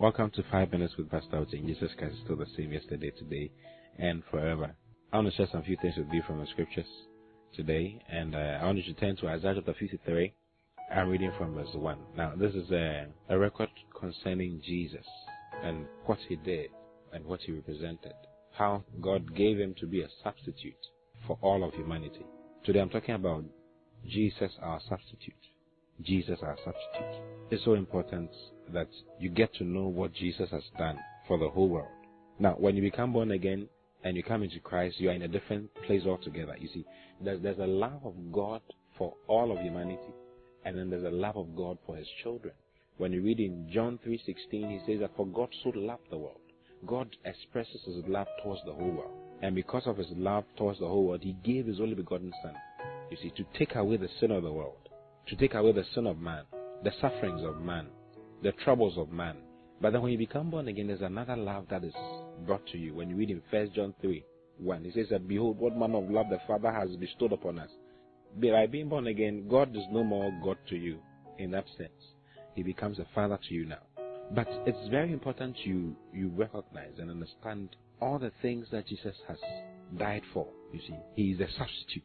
Welcome to Five Minutes with Pastor Otin. Jesus Christ is still the same yesterday, today, and forever. I want to share some few things with you from the scriptures today, and uh, I want you to turn to Isaiah chapter 53. I'm reading from verse 1. Now, this is a, a record concerning Jesus and what he did and what he represented. How God gave him to be a substitute for all of humanity. Today I'm talking about Jesus, our substitute. Jesus, our substitute. It's so important that you get to know what Jesus has done for the whole world. Now, when you become born again and you come into Christ, you are in a different place altogether. You see, there's, there's a love of God for all of humanity, and then there's a love of God for His children. When you read in John 3:16, he says that for God so loved the world, God expresses His love towards the whole world, and because of His love towards the whole world, He gave His only begotten Son. You see, to take away the sin of the world to take away the sin of man, the sufferings of man, the troubles of man. But then when you become born again, there's another love that is brought to you. When you read in 1 John 3 1, he says that, Behold, what manner of love the Father has bestowed upon us. By being born again, God is no more God to you in that sense. He becomes a father to you now. But it's very important you, you recognize and understand all the things that Jesus has died for. You see, He is a substitute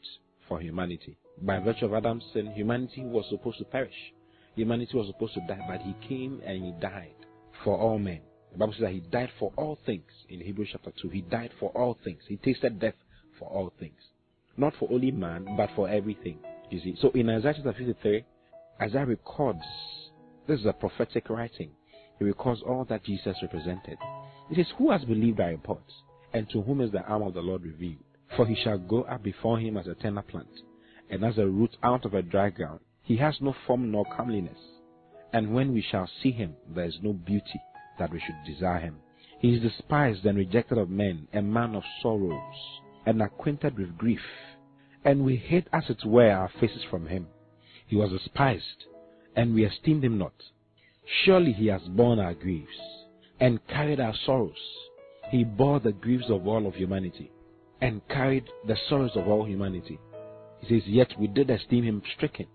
for humanity. By virtue of Adam's sin, humanity was supposed to perish. Humanity was supposed to die, but he came and he died for all men. The Bible says that he died for all things in Hebrews chapter 2. He died for all things. He tasted death for all things. Not for only man, but for everything. You see. So in Isaiah chapter 53, Isaiah records, this is a prophetic writing. He records all that Jesus represented. He says, Who has believed our reports? And to whom is the arm of the Lord revealed? For he shall go up before him as a tender plant and as a root out of a dry ground. He has no form nor comeliness. And when we shall see him, there is no beauty that we should desire him. He is despised and rejected of men, a man of sorrows, and acquainted with grief. And we hid as it were our faces from him. He was despised, and we esteemed him not. Surely he has borne our griefs, and carried our sorrows. He bore the griefs of all of humanity, and carried the sorrows of all humanity. He says, Yet we did esteem him stricken,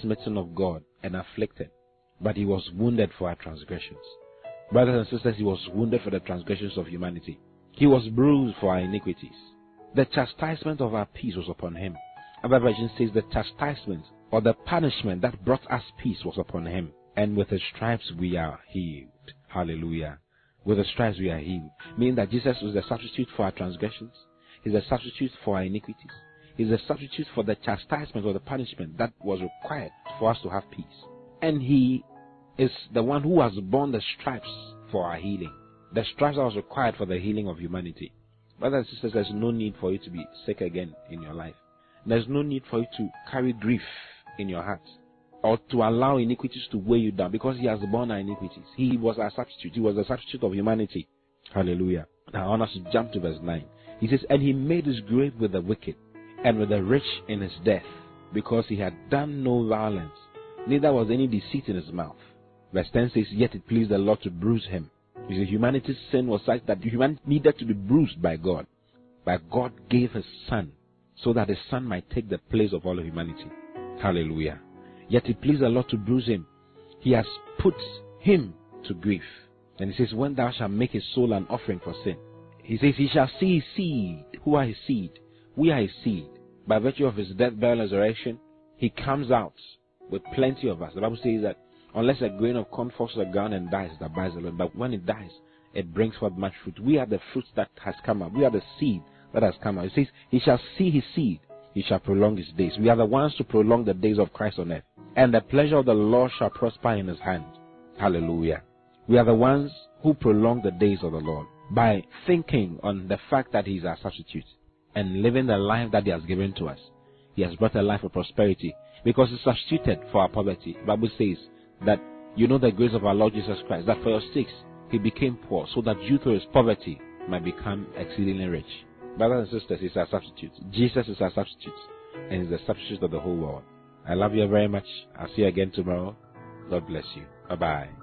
smitten of God, and afflicted. But he was wounded for our transgressions. Brothers and sisters, he was wounded for the transgressions of humanity. He was bruised for our iniquities. The chastisement of our peace was upon him. Other version says the chastisement or the punishment that brought us peace was upon him. And with his stripes we are healed. Hallelujah. With the stripes we are healed. Meaning that Jesus was the substitute for our transgressions. He's a substitute for our iniquities is a substitute for the chastisement or the punishment that was required for us to have peace. And he is the one who has borne the stripes for our healing. The stripes that was required for the healing of humanity. Brothers and sisters, there's no need for you to be sick again in your life. There's no need for you to carry grief in your heart or to allow iniquities to weigh you down because he has borne our iniquities. He was our substitute. He was the substitute of humanity. Hallelujah. Now I want us to jump to verse 9. He says, And he made his grave with the wicked and with the rich in his death, because he had done no violence, neither was any deceit in his mouth. Verse 10 says, Yet it pleased the Lord to bruise him. You see, humanity's sin was such that humanity needed to be bruised by God. But God gave his son so that his son might take the place of all of humanity. Hallelujah. Yet it pleased the Lord to bruise him. He has put him to grief. And he says, When thou shalt make his soul an offering for sin, he says, He shall see his seed. Who are his seed? We are his seed. By virtue of his death, burial, resurrection, he comes out with plenty of us. The Bible says that unless a grain of corn falls to the ground and dies, it abides alone. But when it dies, it brings forth much fruit. We are the fruit that has come out. We are the seed that has come out. He says, He shall see his seed. He shall prolong his days. We are the ones to prolong the days of Christ on earth. And the pleasure of the Lord shall prosper in his hand. Hallelujah. We are the ones who prolong the days of the Lord by thinking on the fact that he is our substitute and living the life that He has given to us. He has brought a life of prosperity because He substituted for our poverty. The Bible says that you know the grace of our Lord Jesus Christ, that for your sakes He became poor, so that you through His poverty might become exceedingly rich. Brothers and sisters, He's our substitute. Jesus is our substitute, and He's the substitute of the whole world. I love you very much. I'll see you again tomorrow. God bless you. Bye bye.